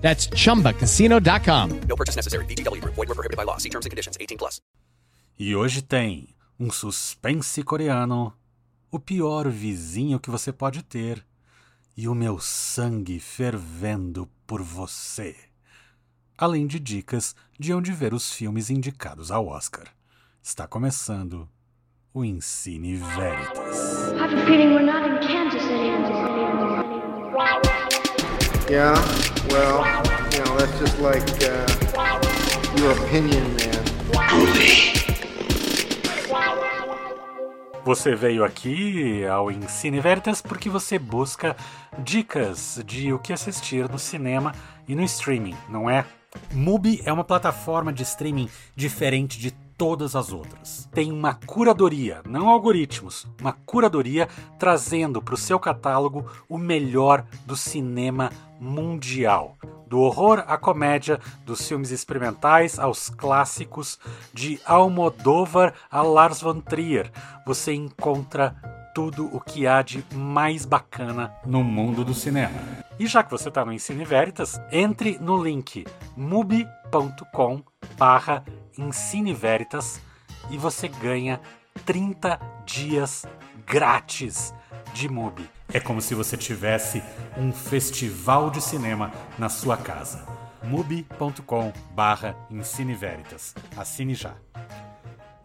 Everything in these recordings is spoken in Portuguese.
That's chumbacasino.com. No purchase necessary. VGW Group. Void were prohibited by law. See terms and conditions. 18 plus. E hoje tem um suspense coreano, o pior vizinho que você pode ter e o meu sangue fervendo por você. Além de dicas de onde ver os filmes indicados ao Oscar. Está começando o Ensine Veritas. I have a feeling we're not in Kansas anymore. Yeah, well, you know, that's just like uh, your opinion, man. Você veio aqui ao Ensine Veritas porque você busca dicas de o que assistir no cinema e no streaming, não é? Mubi é uma plataforma de streaming diferente de todas as outras. Tem uma curadoria, não algoritmos, uma curadoria trazendo para o seu catálogo o melhor do cinema mundial. Do horror à comédia, dos filmes experimentais aos clássicos, de Almodóvar a Lars von Trier, você encontra tudo o que há de mais bacana no mundo do cinema. E já que você está no Ensine Veritas, entre no link mubi.com Veritas e você ganha 30 dias grátis de Mubi. É como se você tivesse um festival de cinema na sua casa. mubi.com Veritas. Assine já.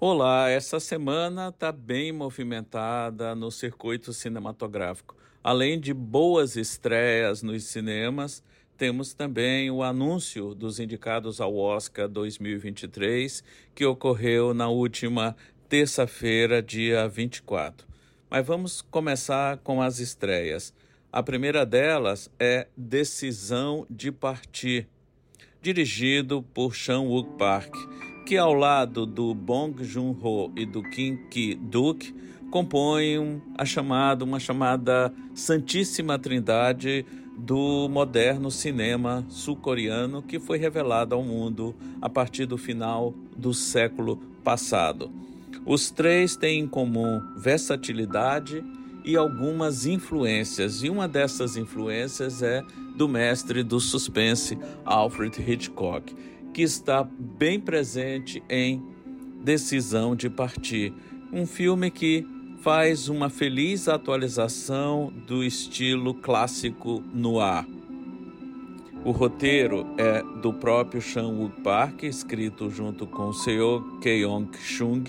Olá, essa semana está bem movimentada no circuito cinematográfico. Além de boas estreias nos cinemas, temos também o anúncio dos indicados ao Oscar 2023, que ocorreu na última terça-feira, dia 24. Mas vamos começar com as estreias. A primeira delas é Decisão de Partir, dirigido por Chan-wook Park, que ao lado do Bong Joon-ho e do Kim Ki-duk compõem a chamada, uma chamada Santíssima Trindade do moderno cinema sul-coreano que foi revelado ao mundo a partir do final do século passado. Os três têm em comum versatilidade e algumas influências, e uma dessas influências é do mestre do suspense Alfred Hitchcock, que está bem presente em Decisão de Partir, um filme que faz uma feliz atualização do estilo clássico noir. O roteiro é do próprio Chan Wook Park, escrito junto com Seo Keong Chung,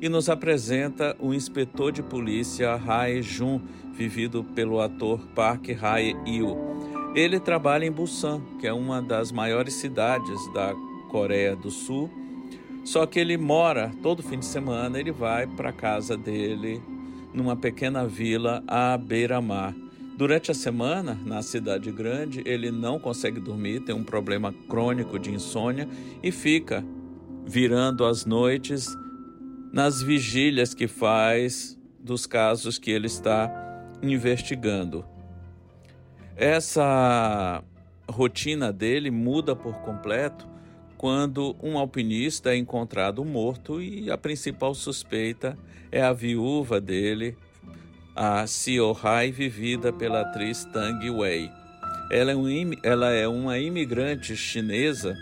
e nos apresenta o inspetor de polícia Hae Jun, vivido pelo ator Park Hae-il. Ele trabalha em Busan, que é uma das maiores cidades da Coreia do Sul, só que ele mora todo fim de semana, ele vai para a casa dele numa pequena vila à beira-mar. Durante a semana, na cidade grande, ele não consegue dormir, tem um problema crônico de insônia e fica virando as noites nas vigílias que faz dos casos que ele está investigando. Essa rotina dele muda por completo quando um alpinista é encontrado morto e a principal suspeita é a viúva dele, a Seo Hai, vivida pela atriz Tang Wei. Ela é, um, ela é uma imigrante chinesa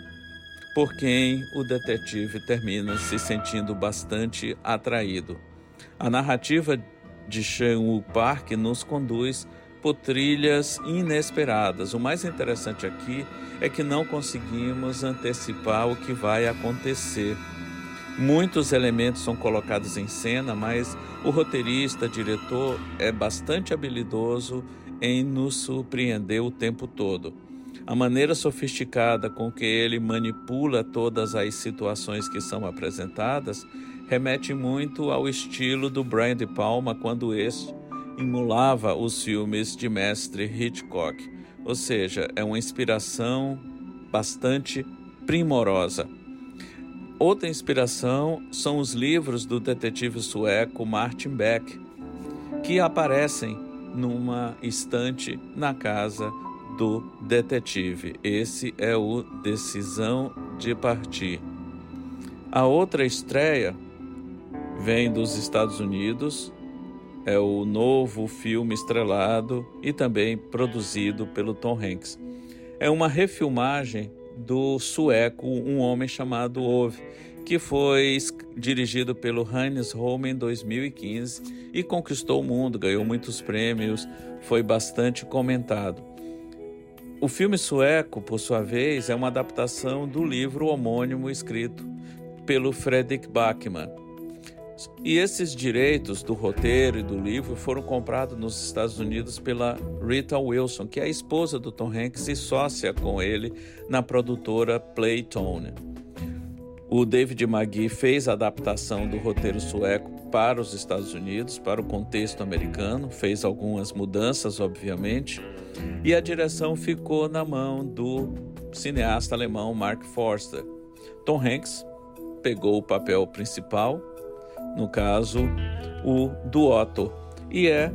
por quem o detetive termina se sentindo bastante atraído. A narrativa de Shen Wu Park nos conduz por trilhas inesperadas. O mais interessante aqui é que não conseguimos antecipar o que vai acontecer. Muitos elementos são colocados em cena, mas o roteirista, diretor, é bastante habilidoso em nos surpreender o tempo todo. A maneira sofisticada com que ele manipula todas as situações que são apresentadas remete muito ao estilo do Brian De Palma quando este emulava os filmes de mestre Hitchcock, ou seja, é uma inspiração bastante primorosa. outra inspiração são os livros do detetive sueco Martin Beck, que aparecem numa estante na casa do detetive. Esse é o Decisão de Partir. A outra estreia vem dos Estados Unidos, é o novo filme estrelado e também produzido pelo Tom Hanks. É uma refilmagem do sueco Um Homem Chamado Ove, que foi dirigido pelo Hannes Holm em 2015 e conquistou o mundo, ganhou muitos prêmios, foi bastante comentado. O filme sueco, por sua vez, é uma adaptação do livro homônimo escrito pelo Fredrik Backman. E esses direitos do roteiro e do livro foram comprados nos Estados Unidos pela Rita Wilson, que é a esposa do Tom Hanks e sócia com ele na produtora Playtone. O David Magee fez a adaptação do roteiro sueco para os Estados Unidos, para o contexto americano, fez algumas mudanças, obviamente, e a direção ficou na mão do cineasta alemão Mark Forster. Tom Hanks pegou o papel principal no caso, o do Otto, e é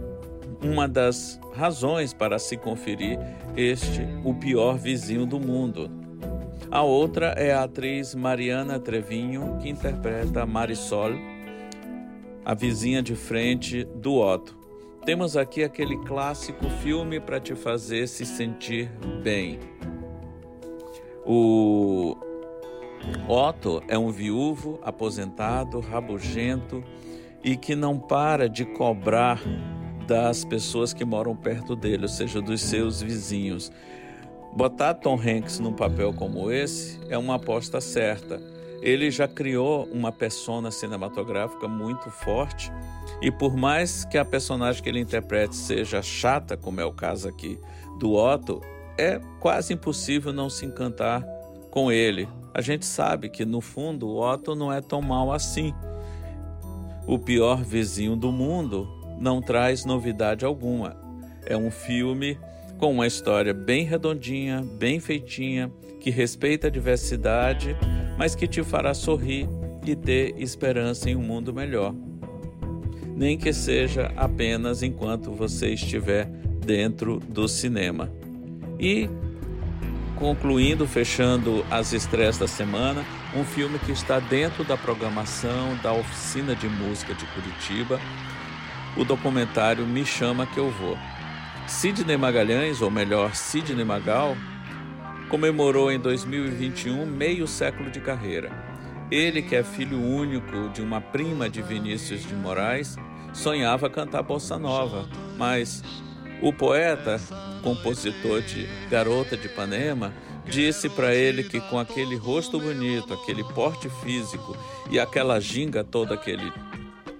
uma das razões para se conferir este o pior vizinho do mundo. A outra é a atriz Mariana Trevinho, que interpreta Marisol, a vizinha de frente do Otto. Temos aqui aquele clássico filme para te fazer se sentir bem. O Otto é um viúvo, aposentado, rabugento e que não para de cobrar das pessoas que moram perto dele, ou seja, dos seus vizinhos. Botar Tom Hanks num papel como esse é uma aposta certa. Ele já criou uma persona cinematográfica muito forte e por mais que a personagem que ele interprete seja chata, como é o caso aqui do Otto, é quase impossível não se encantar com ele, a gente sabe que no fundo o Otto não é tão mal assim. O pior vizinho do mundo não traz novidade alguma. É um filme com uma história bem redondinha, bem feitinha, que respeita a diversidade, mas que te fará sorrir e ter esperança em um mundo melhor. Nem que seja apenas enquanto você estiver dentro do cinema. E concluindo, fechando as estreias da semana, um filme que está dentro da programação da Oficina de Música de Curitiba, o documentário Me Chama Que Eu Vou. Sidney Magalhães, ou melhor, Sidney Magal, comemorou em 2021 meio século de carreira. Ele, que é filho único de uma prima de Vinícius de Moraes, sonhava cantar bossa nova, mas o poeta, compositor de Garota de Ipanema, disse para ele que com aquele rosto bonito, aquele porte físico e aquela ginga toda que ele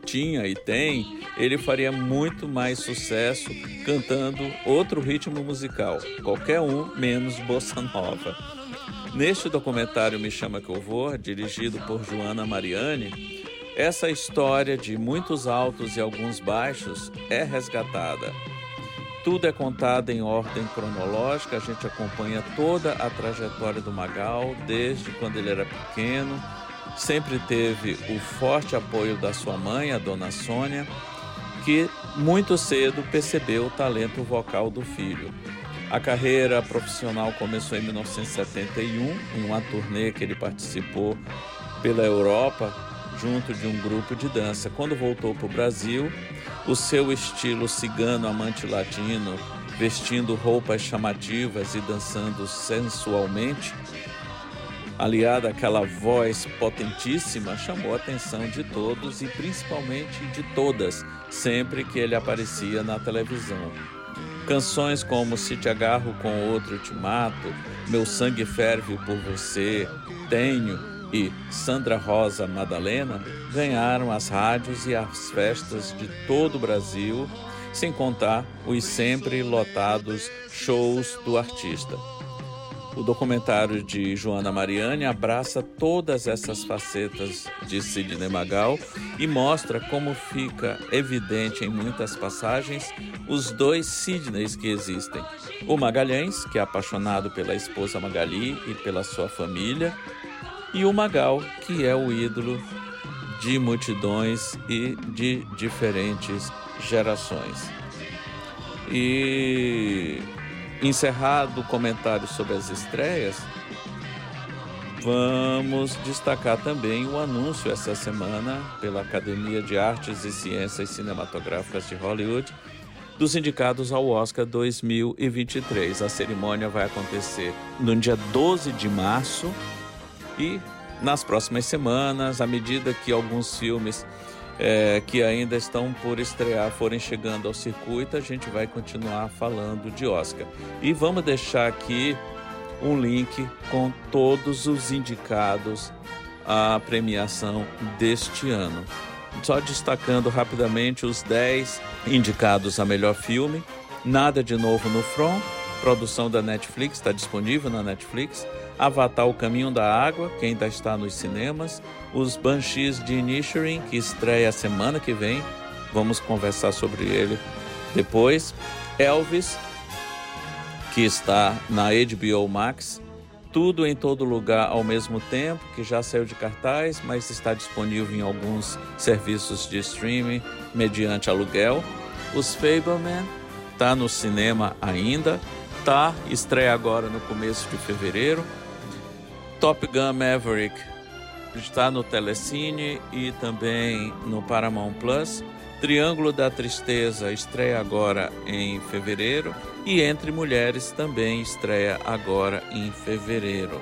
tinha e tem, ele faria muito mais sucesso cantando outro ritmo musical, qualquer um menos bossa nova. Neste documentário Me Chama Que Eu Vou, dirigido por Joana Mariani, essa história de muitos altos e alguns baixos é resgatada. Tudo é contado em ordem cronológica, a gente acompanha toda a trajetória do Magal, desde quando ele era pequeno. Sempre teve o forte apoio da sua mãe, a dona Sônia, que muito cedo percebeu o talento vocal do filho. A carreira profissional começou em 1971, em uma turnê que ele participou pela Europa, junto de um grupo de dança. Quando voltou para o Brasil, o seu estilo cigano amante latino, vestindo roupas chamativas e dançando sensualmente, aliada àquela voz potentíssima, chamou a atenção de todos e principalmente de todas, sempre que ele aparecia na televisão. Canções como Se Te Agarro com Outro Te Mato, Meu Sangue Ferve por Você, Tenho e Sandra Rosa Madalena ganharam as rádios e as festas de todo o Brasil, sem contar os sempre lotados shows do artista. O documentário de Joana Mariani abraça todas essas facetas de Sidney Magal e mostra como fica evidente em muitas passagens os dois Sidneys que existem. O Magalhães, que é apaixonado pela esposa Magali e pela sua família, e o Magal, que é o ídolo de multidões e de diferentes gerações. E encerrado o comentário sobre as estreias, vamos destacar também o anúncio essa semana pela Academia de Artes e Ciências Cinematográficas de Hollywood dos indicados ao Oscar 2023. A cerimônia vai acontecer no dia 12 de março e nas próximas semanas, à medida que alguns filmes é, que ainda estão por estrear forem chegando ao circuito, a gente vai continuar falando de Oscar. E vamos deixar aqui um link com todos os indicados à premiação deste ano. Só destacando rapidamente os 10 indicados a melhor filme. Nada de novo no Front, produção da Netflix, está disponível na Netflix. Avatar O Caminho da Água, que ainda está nos cinemas. Os Banshees de Inisherin, que estreia a semana que vem. Vamos conversar sobre ele depois. Elvis, que está na HBO Max. Tudo em todo lugar ao mesmo tempo, que já saiu de cartaz, mas está disponível em alguns serviços de streaming mediante aluguel. Os Fableman está no cinema ainda, tá estreia agora no começo de fevereiro. Top Gun Maverick está no Telecine e também no Paramount Plus. Triângulo da Tristeza estreia agora em fevereiro e Entre Mulheres também estreia agora em fevereiro.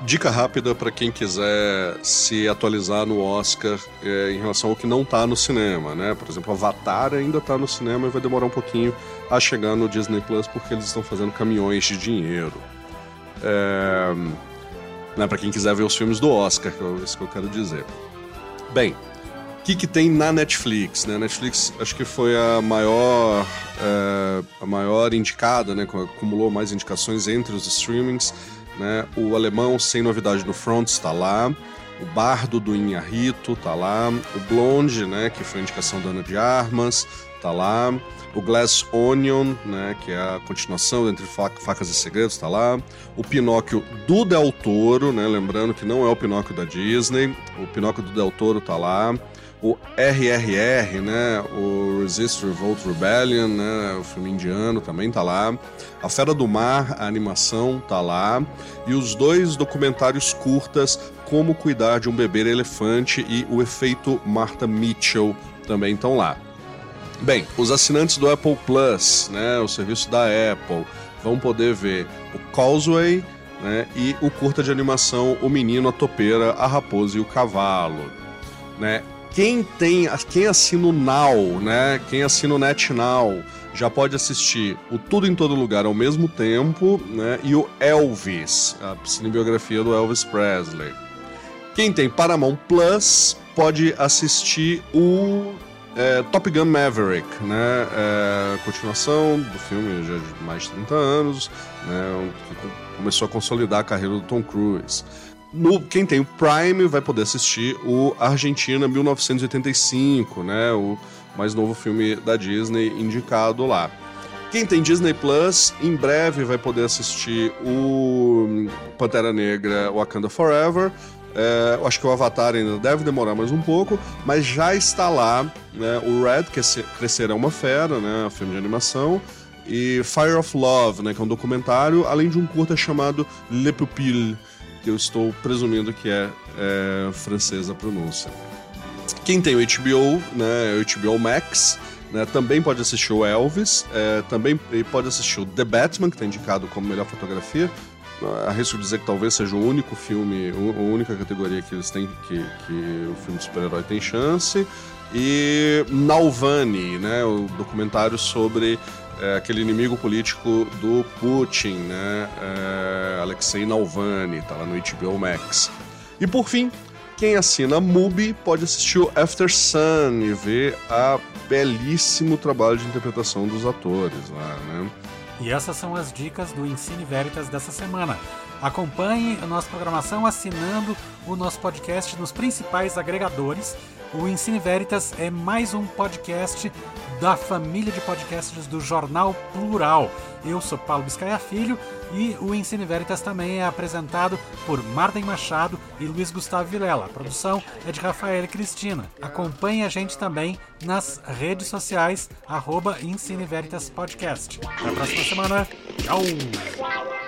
Dica rápida para quem quiser se atualizar no Oscar é, em relação ao que não está no cinema, né? Por exemplo, Avatar ainda está no cinema e vai demorar um pouquinho a chegar no Disney Plus porque eles estão fazendo caminhões de dinheiro. É, né, para quem quiser ver os filmes do Oscar, que é isso que eu quero dizer. Bem, o que, que tem na Netflix? Né? A Netflix acho que foi a maior, é, a maior indicada, né? acumulou mais indicações entre os streamings. Né? O alemão Sem Novidade no Front está lá. O Bardo do Inharrito está lá. O Blonde, né? que foi a indicação da Ana de Armas, está lá. O Glass Onion, né, que é a continuação entre Facas e Segredos, está lá. O Pinóquio do Del Toro, né, lembrando que não é o Pinóquio da Disney. O Pinóquio do Del Toro está lá o RRR, né, o Resist Revolt Rebellion, né, o filme indiano também tá lá. A Fera do Mar, a animação tá lá. E os dois documentários curtas, Como Cuidar de um Bebê Elefante e O Efeito Martha Mitchell também estão lá. Bem, os assinantes do Apple Plus, né, o serviço da Apple, vão poder ver o Causeway, né, e o curta de animação O Menino, a Topeira, a Raposa e o Cavalo, né? Quem tem, quem assina o Now, né? Quem assina o NetNow já pode assistir o Tudo em Todo Lugar ao mesmo tempo, né? E o Elvis, a cinebiografia do Elvis Presley. Quem tem Paramount Plus pode assistir o é, Top Gun Maverick, né? É, continuação do filme já de mais de 30 anos, né? Que começou a consolidar a carreira do Tom Cruise. No, quem tem o Prime vai poder assistir o Argentina 1985, né? O mais novo filme da Disney indicado lá. Quem tem Disney Plus, em breve vai poder assistir o Pantera Negra Wakanda Forever. É, acho que o Avatar ainda deve demorar mais um pouco, mas já está lá né, o Red, que é Crescer é uma Fera, né, um filme de animação, e Fire of Love, né, que é um documentário, além de um curta chamado Le Pupille, que eu estou presumindo que é, é francesa a pronúncia. Quem tem o HBO, né, o HBO Max, né, também pode assistir o Elvis, é, também pode assistir o The Batman, que está indicado como melhor fotografia. Arrisco dizer que talvez seja o único filme, a única categoria que eles têm que, que o filme de super-herói tem chance. E Nalvani, né, o documentário sobre é, aquele inimigo político do Putin, né? É, Alexei Navalny, tá lá no HBO Max. E por fim, quem assina MUBI pode assistir o After Sun e ver a belíssimo trabalho de interpretação dos atores lá, né? E essas são as dicas do Ensine Veritas dessa semana. Acompanhe a nossa programação assinando o nosso podcast nos principais agregadores. O Ensine Veritas é mais um podcast da família de podcasts do Jornal Plural. Eu sou Paulo Biscaia Filho e o Ensine Veritas também é apresentado por Marden Machado e Luiz Gustavo Vilela. A produção é de Rafael e Cristina. Acompanhe a gente também nas redes sociais, arroba Ensine Veritas Podcast. Até a próxima semana. Tchau!